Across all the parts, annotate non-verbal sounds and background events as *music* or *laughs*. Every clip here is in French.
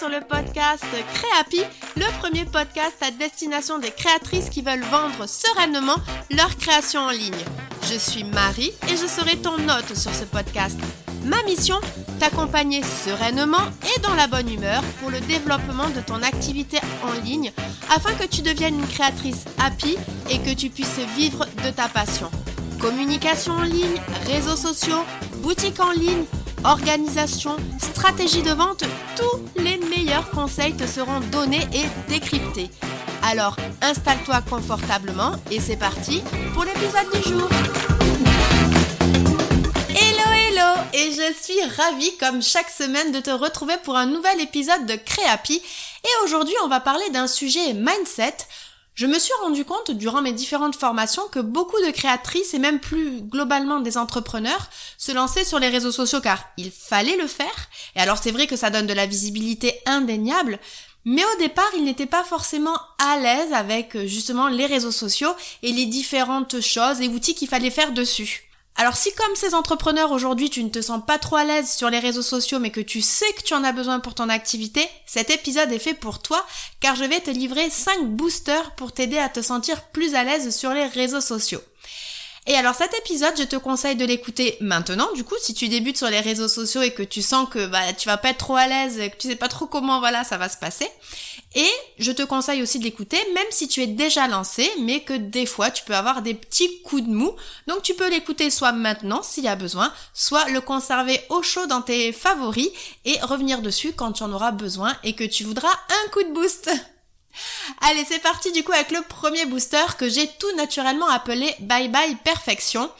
sur le podcast Créapi, le premier podcast à destination des créatrices qui veulent vendre sereinement leur création en ligne. Je suis Marie et je serai ton hôte sur ce podcast. Ma mission T'accompagner sereinement et dans la bonne humeur pour le développement de ton activité en ligne afin que tu deviennes une créatrice happy et que tu puisses vivre de ta passion. Communication en ligne, réseaux sociaux, boutique en ligne, organisation, stratégie de vente, tous les meilleurs conseils te seront donnés et décryptés. Alors installe-toi confortablement et c'est parti pour l'épisode du jour. Hello hello et je suis ravie comme chaque semaine de te retrouver pour un nouvel épisode de Créapi et aujourd'hui on va parler d'un sujet mindset je me suis rendu compte durant mes différentes formations que beaucoup de créatrices et même plus globalement des entrepreneurs se lançaient sur les réseaux sociaux car il fallait le faire. Et alors c'est vrai que ça donne de la visibilité indéniable, mais au départ, ils n'étaient pas forcément à l'aise avec justement les réseaux sociaux et les différentes choses et outils qu'il fallait faire dessus. Alors si comme ces entrepreneurs aujourd'hui tu ne te sens pas trop à l'aise sur les réseaux sociaux mais que tu sais que tu en as besoin pour ton activité, cet épisode est fait pour toi car je vais te livrer 5 boosters pour t'aider à te sentir plus à l'aise sur les réseaux sociaux. Et alors cet épisode, je te conseille de l'écouter maintenant. Du coup, si tu débutes sur les réseaux sociaux et que tu sens que bah, tu vas pas être trop à l'aise, que tu sais pas trop comment voilà ça va se passer. Et je te conseille aussi de l'écouter même si tu es déjà lancé, mais que des fois tu peux avoir des petits coups de mou. Donc tu peux l'écouter soit maintenant s'il y a besoin, soit le conserver au chaud dans tes favoris et revenir dessus quand tu en auras besoin et que tu voudras un coup de boost. *laughs* Allez, c'est parti du coup avec le premier booster que j'ai tout naturellement appelé Bye Bye Perfection,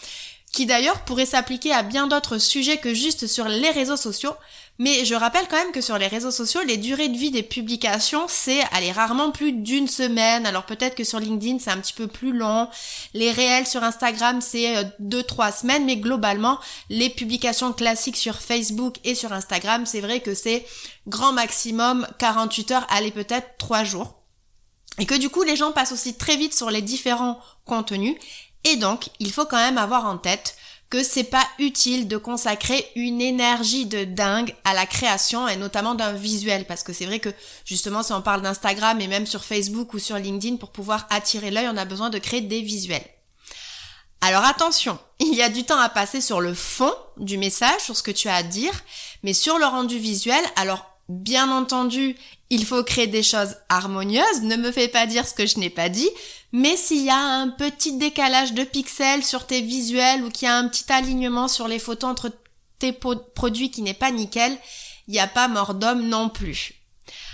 qui d'ailleurs pourrait s'appliquer à bien d'autres sujets que juste sur les réseaux sociaux. Mais je rappelle quand même que sur les réseaux sociaux, les durées de vie des publications, c'est, allez, rarement plus d'une semaine. Alors peut-être que sur LinkedIn, c'est un petit peu plus long. Les réels sur Instagram, c'est euh, deux, trois semaines. Mais globalement, les publications classiques sur Facebook et sur Instagram, c'est vrai que c'est grand maximum 48 heures, allez, peut-être 3 jours. Et que du coup, les gens passent aussi très vite sur les différents contenus. Et donc, il faut quand même avoir en tête que c'est pas utile de consacrer une énergie de dingue à la création et notamment d'un visuel parce que c'est vrai que justement si on parle d'Instagram et même sur Facebook ou sur LinkedIn pour pouvoir attirer l'œil on a besoin de créer des visuels. Alors attention, *laughs* il y a du temps à passer sur le fond du message, sur ce que tu as à dire, mais sur le rendu visuel, alors Bien entendu, il faut créer des choses harmonieuses, ne me fais pas dire ce que je n'ai pas dit, mais s'il y a un petit décalage de pixels sur tes visuels ou qu'il y a un petit alignement sur les photos entre tes produits qui n'est pas nickel, il n'y a pas mort d'homme non plus.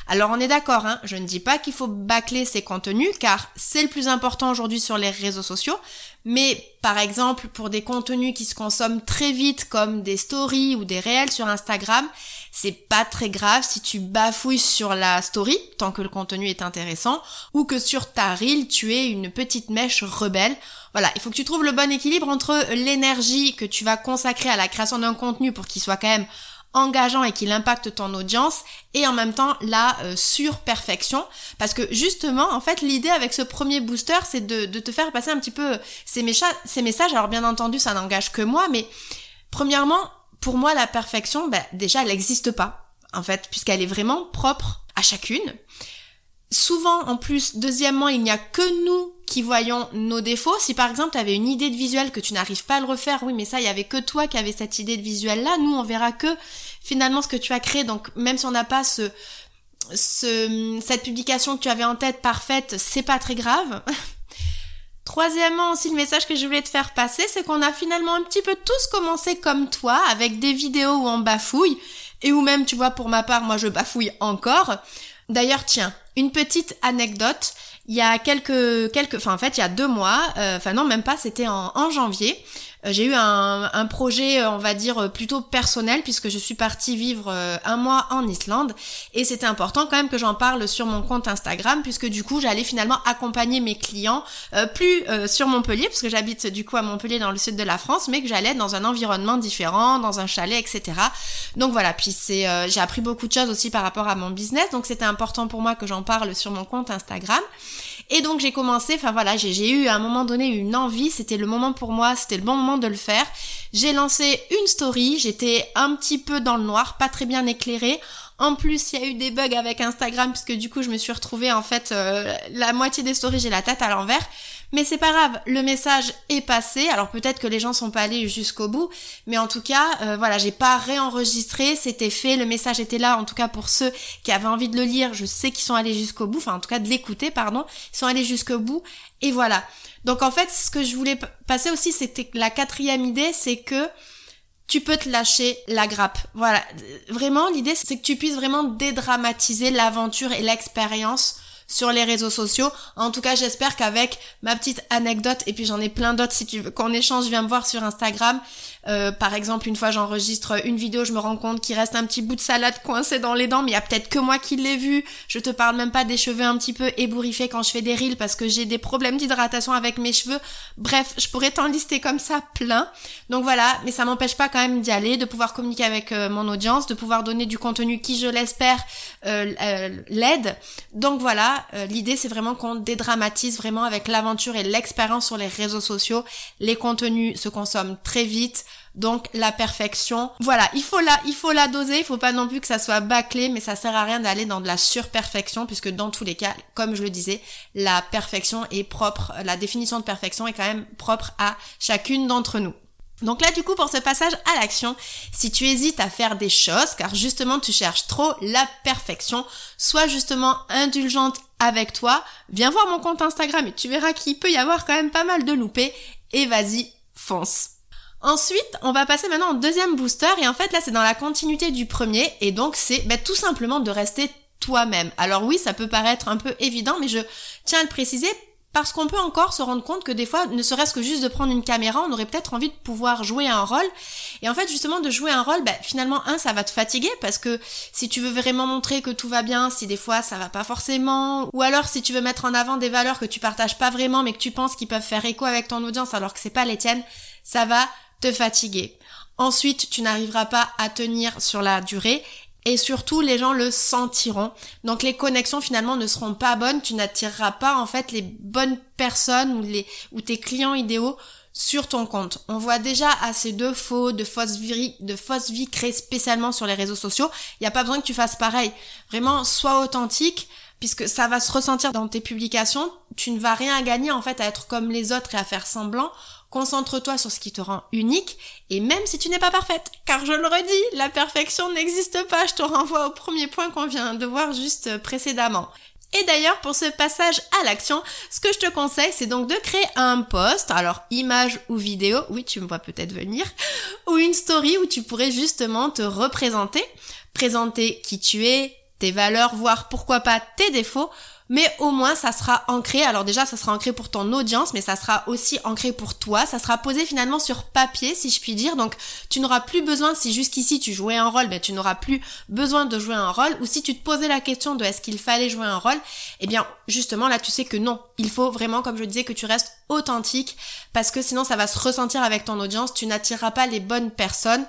Alors on est d'accord, hein, je ne dis pas qu'il faut bâcler ces contenus car c'est le plus important aujourd'hui sur les réseaux sociaux, mais par exemple pour des contenus qui se consomment très vite comme des stories ou des réels sur Instagram, c'est pas très grave si tu bafouilles sur la story tant que le contenu est intéressant ou que sur ta reel tu es une petite mèche rebelle. Voilà, il faut que tu trouves le bon équilibre entre l'énergie que tu vas consacrer à la création d'un contenu pour qu'il soit quand même engageant et qu'il impacte ton audience et en même temps la euh, surperfection parce que justement en fait l'idée avec ce premier booster c'est de, te faire passer un petit peu ces, ces messages alors bien entendu ça n'engage que moi mais premièrement pour moi la perfection ben, déjà elle n'existe pas en fait puisqu'elle est vraiment propre à chacune Souvent, en plus, deuxièmement, il n'y a que nous qui voyons nos défauts. Si par exemple tu avais une idée de visuel que tu n'arrives pas à le refaire, oui, mais ça, il y avait que toi qui avais cette idée de visuel là. Nous, on verra que finalement ce que tu as créé. Donc même si on n'a pas ce, ce, cette publication que tu avais en tête parfaite, c'est pas très grave. *laughs* Troisièmement aussi, le message que je voulais te faire passer, c'est qu'on a finalement un petit peu tous commencé comme toi, avec des vidéos où on bafouille, et où même, tu vois, pour ma part, moi je bafouille encore. D'ailleurs, tiens, une petite anecdote. Il y a quelques, quelques, enfin en fait il y a deux mois, euh, enfin non même pas, c'était en, janvier. Euh, j'ai eu un, un, projet, euh, on va dire plutôt personnel puisque je suis partie vivre un mois en Islande et c'était important quand même que j'en parle sur mon compte Instagram puisque du coup j'allais finalement accompagner mes clients plus sur Montpellier puisque j'habite du coup à Montpellier dans le sud de la France mais que j'allais dans un environnement différent, dans un chalet, etc. Donc voilà, puis c'est, j'ai appris beaucoup de choses aussi par rapport à mon business donc c'était important pour moi que j'en parle sur mon compte Instagram. Et donc j'ai commencé, enfin voilà, j'ai eu à un moment donné une envie, c'était le moment pour moi, c'était le bon moment de le faire. J'ai lancé une story, j'étais un petit peu dans le noir, pas très bien éclairée. En plus, il y a eu des bugs avec Instagram puisque du coup, je me suis retrouvée en fait euh, la moitié des stories, j'ai la tête à l'envers. Mais c'est pas grave, le message est passé. Alors peut-être que les gens sont pas allés jusqu'au bout, mais en tout cas, euh, voilà, j'ai pas réenregistré, c'était fait, le message était là. En tout cas pour ceux qui avaient envie de le lire, je sais qu'ils sont allés jusqu'au bout. Enfin, en tout cas de l'écouter, pardon, ils sont allés jusqu'au bout. Et voilà. Donc en fait, ce que je voulais passer aussi, c'était la quatrième idée, c'est que tu peux te lâcher la grappe. Voilà. Vraiment, l'idée, c'est que tu puisses vraiment dédramatiser l'aventure et l'expérience sur les réseaux sociaux. En tout cas, j'espère qu'avec ma petite anecdote, et puis j'en ai plein d'autres si tu veux qu'on échange, viens me voir sur Instagram. Euh, par exemple, une fois j'enregistre une vidéo, je me rends compte qu'il reste un petit bout de salade coincé dans les dents, mais il y a peut-être que moi qui l'ai vu. Je te parle même pas des cheveux un petit peu ébouriffés quand je fais des reels parce que j'ai des problèmes d'hydratation avec mes cheveux. Bref, je pourrais t'en lister comme ça plein. Donc voilà, mais ça m'empêche pas quand même d'y aller, de pouvoir communiquer avec euh, mon audience, de pouvoir donner du contenu qui, je l'espère, euh, l'aide. Donc voilà, euh, l'idée c'est vraiment qu'on dédramatise vraiment avec l'aventure et l'expérience sur les réseaux sociaux. Les contenus se consomment très vite. Donc la perfection, voilà, il faut la, il faut la doser, il faut pas non plus que ça soit bâclé, mais ça sert à rien d'aller dans de la surperfection, puisque dans tous les cas, comme je le disais, la perfection est propre, la définition de perfection est quand même propre à chacune d'entre nous. Donc là, du coup, pour ce passage à l'action, si tu hésites à faire des choses, car justement tu cherches trop la perfection, sois justement indulgente avec toi, viens voir mon compte Instagram et tu verras qu'il peut y avoir quand même pas mal de loupés, et vas-y, fonce. Ensuite, on va passer maintenant au deuxième booster, et en fait là c'est dans la continuité du premier, et donc c'est bah, tout simplement de rester toi-même. Alors oui, ça peut paraître un peu évident, mais je tiens à le préciser parce qu'on peut encore se rendre compte que des fois, ne serait-ce que juste de prendre une caméra, on aurait peut-être envie de pouvoir jouer un rôle. Et en fait, justement, de jouer un rôle, bah, finalement, un, ça va te fatiguer parce que si tu veux vraiment montrer que tout va bien, si des fois ça va pas forcément, ou alors si tu veux mettre en avant des valeurs que tu partages pas vraiment mais que tu penses qu'ils peuvent faire écho avec ton audience alors que c'est pas les tiennes, ça va te fatiguer. Ensuite, tu n'arriveras pas à tenir sur la durée et surtout les gens le sentiront. Donc les connexions finalement ne seront pas bonnes, tu n'attireras pas en fait les bonnes personnes ou les ou tes clients idéaux sur ton compte. On voit déjà assez de faux, de fausses vies, de fausses vies créées spécialement sur les réseaux sociaux. Il n'y a pas besoin que tu fasses pareil. Vraiment, sois authentique puisque ça va se ressentir dans tes publications. Tu ne vas rien gagner en fait à être comme les autres et à faire semblant. Concentre-toi sur ce qui te rend unique, et même si tu n'es pas parfaite, car je le redis, la perfection n'existe pas, je te renvoie au premier point qu'on vient de voir juste précédemment. Et d'ailleurs, pour ce passage à l'action, ce que je te conseille, c'est donc de créer un post, alors image ou vidéo, oui, tu me vois peut-être venir, ou une story où tu pourrais justement te représenter, présenter qui tu es, tes valeurs, voire pourquoi pas tes défauts, mais au moins ça sera ancré. Alors déjà, ça sera ancré pour ton audience, mais ça sera aussi ancré pour toi. Ça sera posé finalement sur papier, si je puis dire. Donc tu n'auras plus besoin, si jusqu'ici tu jouais un rôle, ben tu n'auras plus besoin de jouer un rôle. Ou si tu te posais la question de est-ce qu'il fallait jouer un rôle, eh bien justement là tu sais que non. Il faut vraiment, comme je disais, que tu restes authentique, parce que sinon ça va se ressentir avec ton audience. Tu n'attireras pas les bonnes personnes.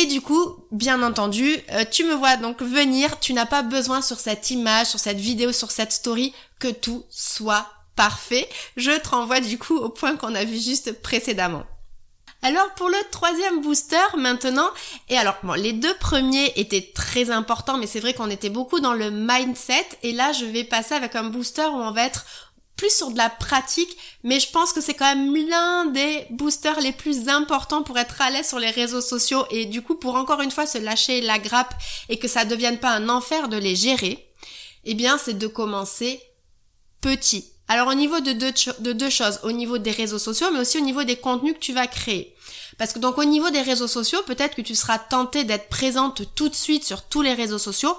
Et du coup, bien entendu, euh, tu me vois donc venir, tu n'as pas besoin sur cette image, sur cette vidéo, sur cette story, que tout soit parfait. Je te renvoie du coup au point qu'on a vu juste précédemment. Alors pour le troisième booster maintenant, et alors bon, les deux premiers étaient très importants, mais c'est vrai qu'on était beaucoup dans le mindset, et là je vais passer avec un booster où on va être plus sur de la pratique, mais je pense que c'est quand même l'un des boosters les plus importants pour être à l'aise sur les réseaux sociaux et du coup pour encore une fois se lâcher la grappe et que ça devienne pas un enfer de les gérer, eh bien c'est de commencer petit. Alors au niveau de deux, de deux choses, au niveau des réseaux sociaux, mais aussi au niveau des contenus que tu vas créer. Parce que donc au niveau des réseaux sociaux, peut-être que tu seras tenté d'être présente tout de suite sur tous les réseaux sociaux,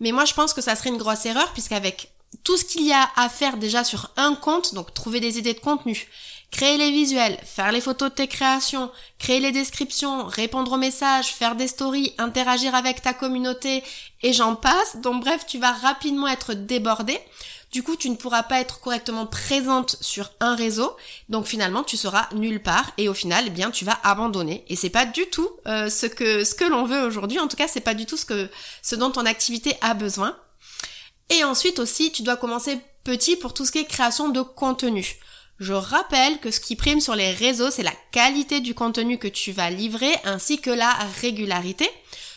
mais moi je pense que ça serait une grosse erreur puisqu'avec tout ce qu'il y a à faire déjà sur un compte, donc trouver des idées de contenu, créer les visuels, faire les photos de tes créations, créer les descriptions, répondre aux messages, faire des stories, interagir avec ta communauté et j'en passe. Donc bref, tu vas rapidement être débordé. Du coup, tu ne pourras pas être correctement présente sur un réseau. Donc finalement, tu seras nulle part et au final, eh bien, tu vas abandonner. Et c'est pas du tout euh, ce que ce que l'on veut aujourd'hui. En tout cas, c'est pas du tout ce que ce dont ton activité a besoin. Et ensuite aussi, tu dois commencer petit pour tout ce qui est création de contenu. Je rappelle que ce qui prime sur les réseaux, c'est la qualité du contenu que tu vas livrer ainsi que la régularité.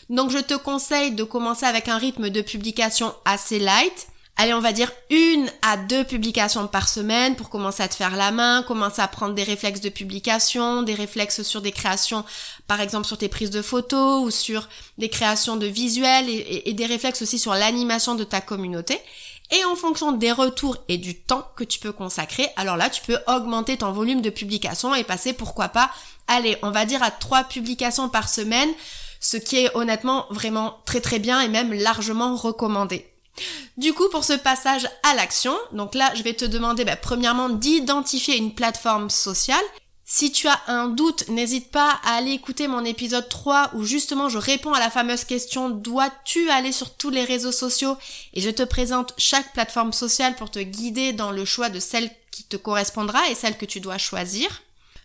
Donc je te conseille de commencer avec un rythme de publication assez light. Allez, on va dire une à deux publications par semaine pour commencer à te faire la main, commencer à prendre des réflexes de publication, des réflexes sur des créations, par exemple sur tes prises de photos ou sur des créations de visuels et, des réflexes aussi sur l'animation de ta communauté. Et en fonction des retours et du temps que tu peux consacrer, alors là, tu peux augmenter ton volume de publication et passer, pourquoi pas, allez, on va dire à trois publications par semaine, ce qui est honnêtement vraiment très très bien et même largement recommandé. Du coup, pour ce passage à l'action, donc là, je vais te demander, bah, premièrement, d'identifier une plateforme sociale si tu as un doute, n'hésite pas à aller écouter mon épisode 3 où justement je réponds à la fameuse question dois-tu aller sur tous les réseaux sociaux? Et je te présente chaque plateforme sociale pour te guider dans le choix de celle qui te correspondra et celle que tu dois choisir.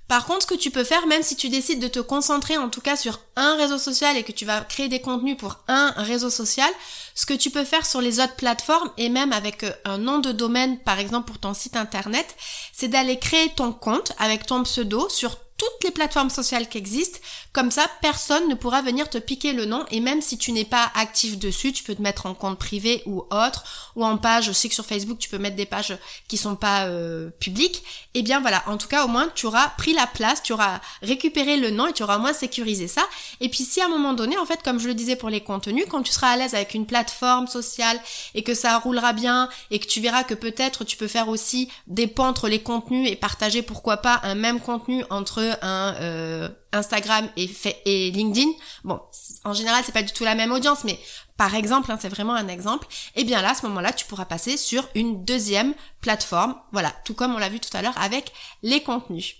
Par contre, ce que tu peux faire, même si tu décides de te concentrer en tout cas sur un réseau social et que tu vas créer des contenus pour un réseau social, ce que tu peux faire sur les autres plateformes et même avec euh, un nom de domaine, par exemple pour ton site internet, c'est d'aller créer ton compte avec ton pseudo sur toutes les plateformes sociales qui existent. Comme ça, personne ne pourra venir te piquer le nom et même si tu n'es pas actif dessus, tu peux te mettre en compte privé ou autre ou en page. Je sais que sur Facebook, tu peux mettre des pages qui sont pas euh, publiques. Et eh bien voilà, en tout cas, au moins, tu auras pris la place, tu auras récupéré le nom et tu auras au moins sécurisé ça. Et puis si à un moment donné, en fait, comme je le disais pour les contenus, quand tu seras à l'aise avec une plateforme sociale et que ça roulera bien et que tu verras que peut-être tu peux faire aussi des les contenus et partager pourquoi pas un même contenu entre un euh, Instagram et, LinkedIn, bon, en général c'est pas du tout la même audience, mais par exemple, hein, c'est vraiment un exemple, et eh bien là, à ce moment-là, tu pourras passer sur une deuxième plateforme, voilà, tout comme on l'a vu tout à l'heure avec les contenus.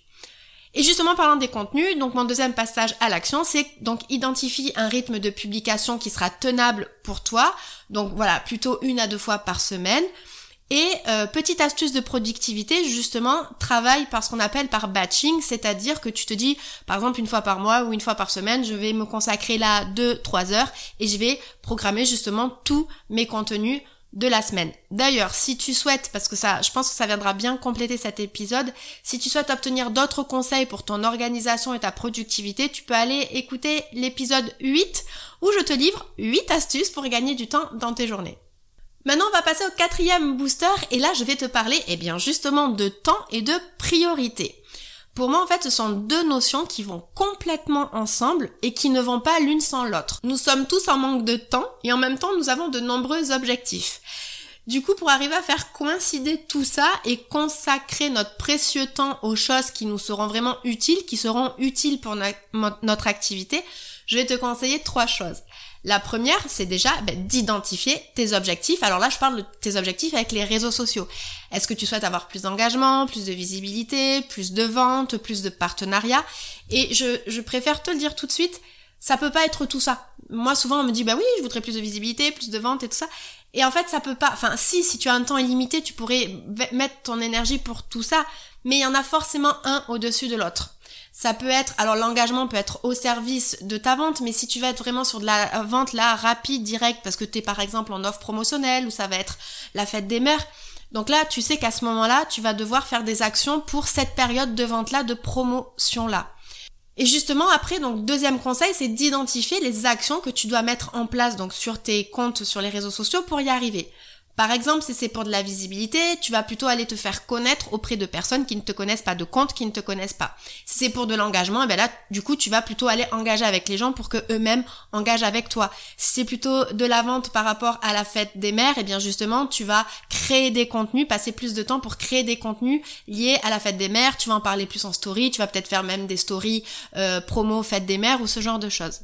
Et justement, parlant des contenus, donc mon deuxième passage à l'action, c'est donc identifie un rythme de publication qui sera tenable pour toi. Donc voilà, plutôt une à deux fois par semaine. Et euh, petite astuce de productivité, justement, travaille par ce qu'on appelle par batching, c'est-à-dire que tu te dis, par exemple, une fois par mois ou une fois par semaine, je vais me consacrer là 2-3 heures et je vais programmer justement tous mes contenus de la semaine. D'ailleurs, si tu souhaites, parce que ça, je pense que ça viendra bien compléter cet épisode, si tu souhaites obtenir d'autres conseils pour ton organisation et ta productivité, tu peux aller écouter l'épisode 8 où je te livre 8 astuces pour gagner du temps dans tes journées. Maintenant, on va passer au quatrième booster et là, je vais te parler, eh bien, justement de temps et de priorité. Pour moi, en fait, ce sont deux notions qui vont complètement ensemble et qui ne vont pas l'une sans l'autre. Nous sommes tous en manque de temps et en même temps, nous avons de nombreux objectifs. Du coup, pour arriver à faire coïncider tout ça et consacrer notre précieux temps aux choses qui nous seront vraiment utiles, qui seront utiles pour notre activité, je vais te conseiller trois choses. La première, c'est déjà ben, d'identifier tes objectifs. Alors là, je parle de tes objectifs avec les réseaux sociaux. Est-ce que tu souhaites avoir plus d'engagement, plus de visibilité, plus de ventes, plus de partenariats? Et je, je préfère te le dire tout de suite, ça peut pas être tout ça. Moi, souvent, on me dit, bah oui, je voudrais plus de visibilité, plus de ventes et tout ça. Et en fait, ça peut pas, enfin, si, si tu as un temps illimité, tu pourrais mettre ton énergie pour tout ça, mais il y en a forcément un au-dessus de l'autre. Ça peut être, alors l'engagement peut être au service de ta vente, mais si tu vas être vraiment sur de la vente là rapide, directe, parce que tu es par exemple en offre promotionnelle ou ça va être la fête des mères, donc là tu sais qu'à ce moment-là, tu vas devoir faire des actions pour cette période de vente là, de promotion là. Et justement après, donc deuxième conseil, c'est d'identifier les actions que tu dois mettre en place donc sur tes comptes sur les réseaux sociaux pour y arriver. Par exemple, si c'est pour de la visibilité, tu vas plutôt aller te faire connaître auprès de personnes qui ne te connaissent pas, de comptes qui ne te connaissent pas. Si c'est pour de l'engagement, eh ben là, du coup, tu vas plutôt aller engager avec les gens pour que eux-mêmes engagent avec toi. Si c'est plutôt de la vente par rapport à la fête des mères, eh bien justement, tu vas créer des contenus, passer plus de temps pour créer des contenus liés à la fête des mères. Tu vas en parler plus en story, tu vas peut-être faire même des stories euh, promo fête des mères ou ce genre de choses.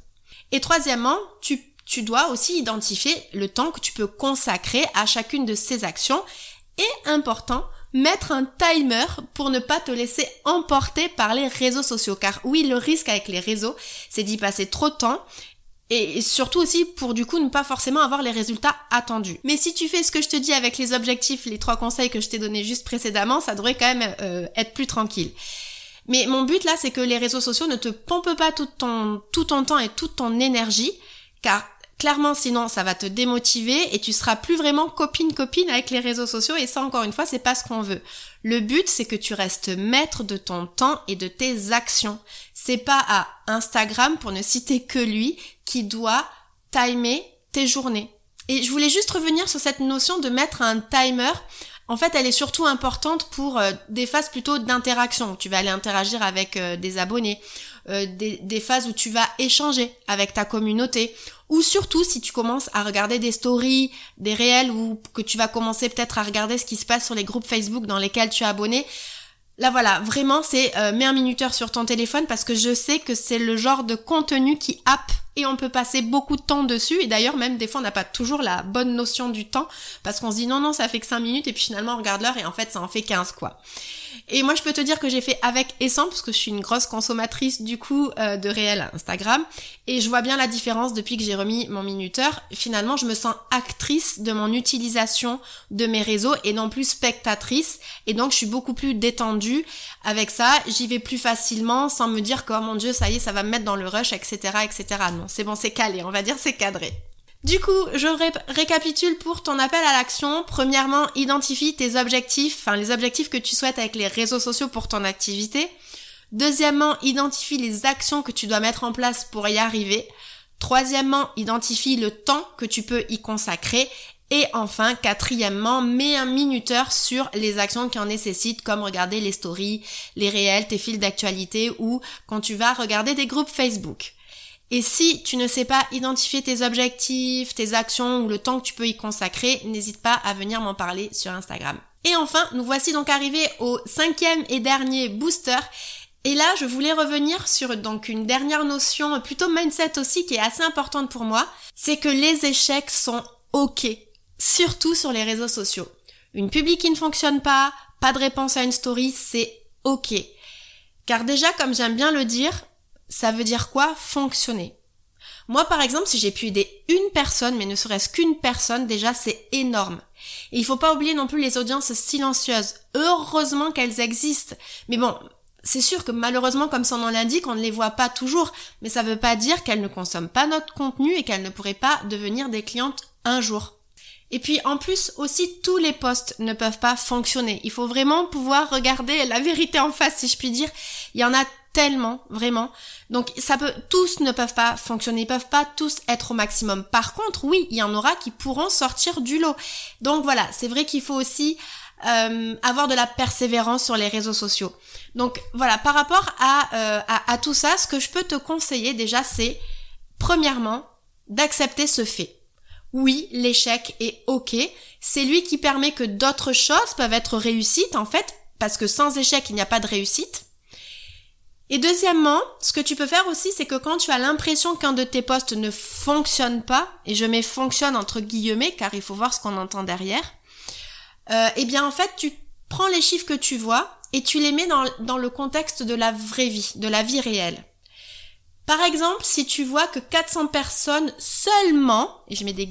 Et troisièmement, tu tu dois aussi identifier le temps que tu peux consacrer à chacune de ces actions et important, mettre un timer pour ne pas te laisser emporter par les réseaux sociaux. Car oui, le risque avec les réseaux, c'est d'y passer trop de temps et surtout aussi pour du coup ne pas forcément avoir les résultats attendus. Mais si tu fais ce que je te dis avec les objectifs, les trois conseils que je t'ai donnés juste précédemment, ça devrait quand même euh, être plus tranquille. Mais mon but là, c'est que les réseaux sociaux ne te pompent pas tout ton, tout ton temps et toute ton énergie, car Clairement, sinon, ça va te démotiver et tu seras plus vraiment copine-copine avec les réseaux sociaux et ça, encore une fois, c'est pas ce qu'on veut. Le but, c'est que tu restes maître de ton temps et de tes actions. C'est pas à Instagram, pour ne citer que lui, qui doit timer tes journées. Et je voulais juste revenir sur cette notion de mettre un timer. En fait, elle est surtout importante pour euh, des phases plutôt d'interaction. Tu vas aller interagir avec euh, des abonnés, euh, des, des, phases où tu vas échanger avec ta communauté, ou surtout si tu commences à regarder des stories, des réels, ou que tu vas commencer peut-être à regarder ce qui se passe sur les groupes Facebook dans lesquels tu es abonné. Là voilà, vraiment c'est euh, mets un minuteur sur ton téléphone parce que je sais que c'est le genre de contenu qui happe et on peut passer beaucoup de temps dessus et d'ailleurs même des fois on n'a pas toujours la bonne notion du temps parce qu'on se dit non non ça fait que 5 minutes et puis finalement on regarde l'heure et en fait ça en fait 15 quoi. Et moi je peux te dire que j'ai fait avec et sans parce que je suis une grosse consommatrice du coup euh, de réel Instagram et je vois bien la différence depuis que j'ai remis mon minuteur. Finalement je me sens actrice de mon utilisation de mes réseaux et non plus spectatrice et donc je suis beaucoup plus détendue avec ça. J'y vais plus facilement sans me dire que oh mon dieu ça y est ça va me mettre dans le rush etc etc c'est bon, c'est calé, on va dire c'est cadré. Du coup, je récapitule pour ton appel à l'action. Premièrement, identifie tes objectifs, enfin les objectifs que tu souhaites avec les réseaux sociaux pour ton activité. Deuxièmement, identifie les actions que tu dois mettre en place pour y arriver. Troisièmement, identifie le temps que tu peux y consacrer. Et enfin, quatrièmement, mets un minuteur sur les actions qui en nécessitent, comme regarder les stories, les réels, tes fils d'actualité ou quand tu vas regarder des groupes Facebook. Et si tu ne sais pas identifier tes objectifs, tes actions ou le temps que tu peux y consacrer, n'hésite pas à venir m'en parler sur Instagram. Et enfin, nous voici donc arrivés au cinquième et dernier booster. Et là, je voulais revenir sur donc une dernière notion, plutôt mindset aussi, qui est assez importante pour moi. C'est que les échecs sont ok. Surtout sur les réseaux sociaux. Une publique qui ne fonctionne pas, pas de réponse à une story, c'est ok. Car déjà, comme j'aime bien le dire, ça veut dire quoi Fonctionner? Moi, par exemple, si j'ai pu aider une personne, mais ne serait-ce qu'une personne, déjà, c'est énorme. Et il faut pas oublier non plus les audiences silencieuses. Heureusement qu'elles existent. Mais bon, c'est sûr que malheureusement, comme son nom l'indique, on ne les voit pas toujours. Mais ça veut pas dire qu'elles ne consomment pas notre contenu et qu'elles ne pourraient pas devenir des clientes un jour. Et puis en plus aussi tous les postes ne peuvent pas fonctionner. Il faut vraiment pouvoir regarder la vérité en face si je puis dire. Il y en a tellement, vraiment. Donc ça peut, tous ne peuvent pas fonctionner, ils peuvent pas tous être au maximum. Par contre, oui, il y en aura qui pourront sortir du lot. Donc voilà, c'est vrai qu'il faut aussi euh, avoir de la persévérance sur les réseaux sociaux. Donc voilà, par rapport à, euh, à, à tout ça, ce que je peux te conseiller déjà, c'est premièrement d'accepter ce fait. Oui, l'échec est ok. C'est lui qui permet que d'autres choses peuvent être réussites en fait, parce que sans échec, il n'y a pas de réussite. Et deuxièmement, ce que tu peux faire aussi, c'est que quand tu as l'impression qu'un de tes postes ne fonctionne pas, et je mets fonctionne entre guillemets, car il faut voir ce qu'on entend derrière, euh, eh bien en fait, tu prends les chiffres que tu vois et tu les mets dans, dans le contexte de la vraie vie, de la vie réelle. Par exemple, si tu vois que 400 personnes seulement, et je mets des,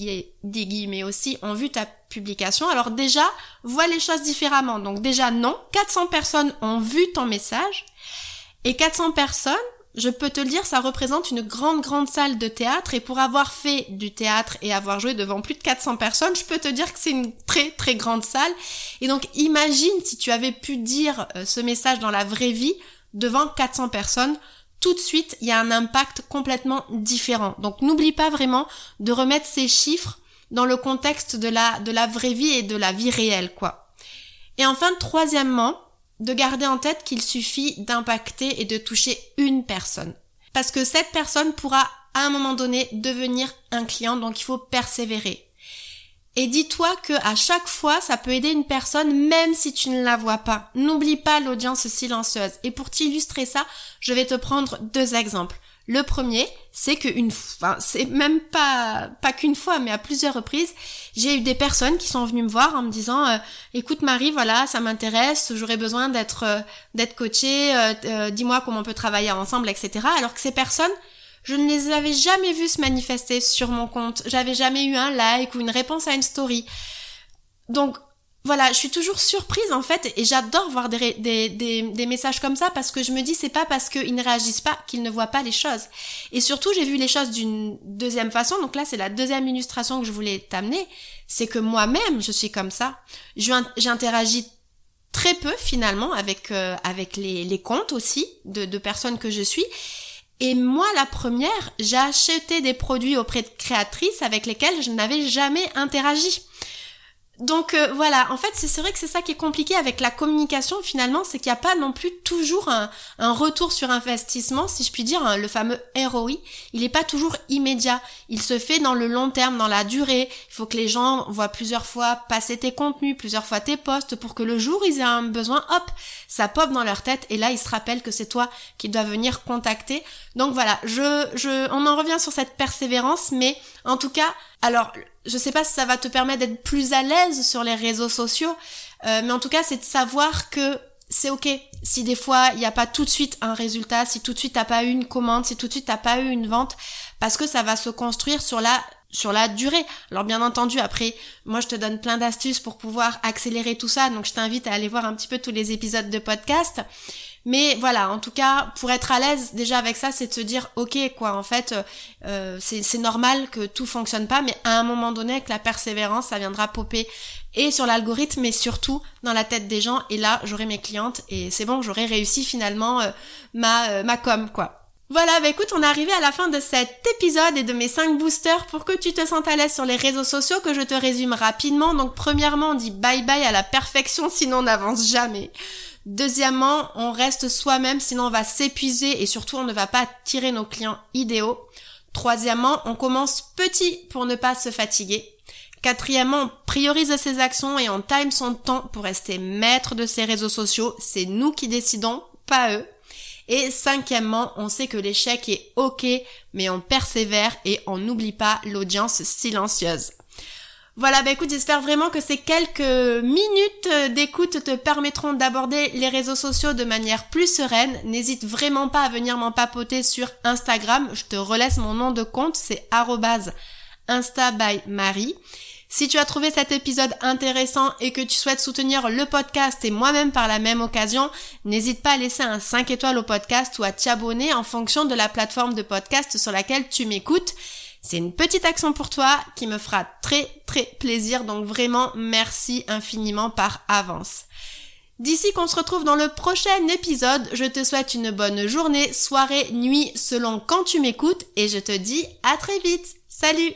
guillemets aussi, ont vu ta publication, alors déjà, vois les choses différemment. Donc déjà, non, 400 personnes ont vu ton message, et 400 personnes, je peux te le dire, ça représente une grande, grande salle de théâtre. Et pour avoir fait du théâtre et avoir joué devant plus de 400 personnes, je peux te dire que c'est une très, très grande salle. Et donc, imagine si tu avais pu dire euh, ce message dans la vraie vie devant 400 personnes. Tout de suite, il y a un impact complètement différent. Donc, n'oublie pas vraiment de remettre ces chiffres dans le contexte de la, de la vraie vie et de la vie réelle, quoi. Et enfin, troisièmement, de garder en tête qu'il suffit d'impacter et de toucher une personne. Parce que cette personne pourra à un moment donné devenir un client, donc il faut persévérer. Et dis-toi que à chaque fois, ça peut aider une personne même si tu ne la vois pas. N'oublie pas l'audience silencieuse. Et pour t'illustrer ça, je vais te prendre deux exemples. Le premier, c'est qu'une fois, c'est même pas pas qu'une fois, mais à plusieurs reprises, j'ai eu des personnes qui sont venues me voir en me disant, euh, écoute Marie, voilà, ça m'intéresse, j'aurais besoin d'être euh, d'être coachée, euh, dis-moi comment on peut travailler ensemble, etc. Alors que ces personnes, je ne les avais jamais vues se manifester sur mon compte, j'avais jamais eu un like ou une réponse à une story. Donc voilà, je suis toujours surprise en fait et j'adore voir des, des, des, des, messages comme ça parce que je me dis c'est pas parce qu'ils ne réagissent pas qu'ils ne voient pas les choses. Et surtout j'ai vu les choses d'une deuxième façon, donc là c'est la deuxième illustration que je voulais t'amener, c'est que moi-même je suis comme ça. J'interagis très peu finalement avec, euh, avec les, les comptes aussi de, de personnes que je suis. Et moi, la première, j'ai acheté des produits auprès de créatrices avec lesquelles je n'avais jamais interagi. Donc euh, voilà, en fait c'est vrai que c'est ça qui est compliqué avec la communication finalement, c'est qu'il n'y a pas non plus toujours un, retour sur investissement, si je puis dire, hein, le fameux ROI, il n'est pas toujours immédiat, il se fait dans le long terme, dans la durée, il faut que les gens voient plusieurs fois passer tes contenus, plusieurs fois tes posts, pour que le jour ils aient un besoin, hop, ça pop dans leur tête. Et là ils se rappellent que c'est toi qui dois venir contacter. Donc voilà, je, je, on en revient sur cette persévérance, mais en tout cas, alors je sais pas si ça va te permettre d'être plus à l'aise sur les réseaux sociaux, euh, mais en tout cas, c'est de savoir que c'est ok si des fois il n'y a pas tout de suite un résultat, si tout de suite t'as pas eu une commande, si tout de suite t'as pas eu une vente, parce que ça va se construire sur la sur la durée. Alors bien entendu, après, moi je te donne plein d'astuces pour pouvoir accélérer tout ça, donc je t'invite à aller voir un petit peu tous les épisodes de podcast. Mais voilà, en tout cas, pour être à l'aise déjà avec ça, c'est de se dire, ok, quoi, en fait, euh, c'est normal que tout fonctionne pas, mais à un moment donné, avec la persévérance, ça viendra popper et sur l'algorithme, mais surtout dans la tête des gens. Et là, j'aurai mes clientes et c'est bon, j'aurai réussi finalement euh, ma euh, ma com, quoi. Voilà, bah écoute, on est arrivé à la fin de cet épisode et de mes 5 boosters pour que tu te sentes à l'aise sur les réseaux sociaux que je te résume rapidement. Donc premièrement, on dit bye bye à la perfection sinon on n'avance jamais. Deuxièmement, on reste soi-même, sinon on va s'épuiser et surtout on ne va pas tirer nos clients idéaux. Troisièmement, on commence petit pour ne pas se fatiguer. Quatrièmement, on priorise ses actions et on time son temps pour rester maître de ses réseaux sociaux. C'est nous qui décidons, pas eux. Et cinquièmement, on sait que l'échec est ok, mais on persévère et on n'oublie pas l'audience silencieuse. Voilà, bah écoute, j'espère vraiment que ces quelques minutes d'écoute te permettront d'aborder les réseaux sociaux de manière plus sereine. N'hésite vraiment pas à venir m'en papoter sur Instagram. Je te relaisse mon nom de compte, c'est Insta by Marie. Si tu as trouvé cet épisode intéressant et que tu souhaites soutenir le podcast et moi-même par la même occasion, n'hésite pas à laisser un 5 étoiles au podcast ou à t'abonner en fonction de la plateforme de podcast sur laquelle tu m'écoutes. C'est une petite action pour toi qui me fera très très plaisir, donc vraiment merci infiniment par avance. D'ici qu'on se retrouve dans le prochain épisode, je te souhaite une bonne journée, soirée, nuit, selon quand tu m'écoutes, et je te dis à très vite. Salut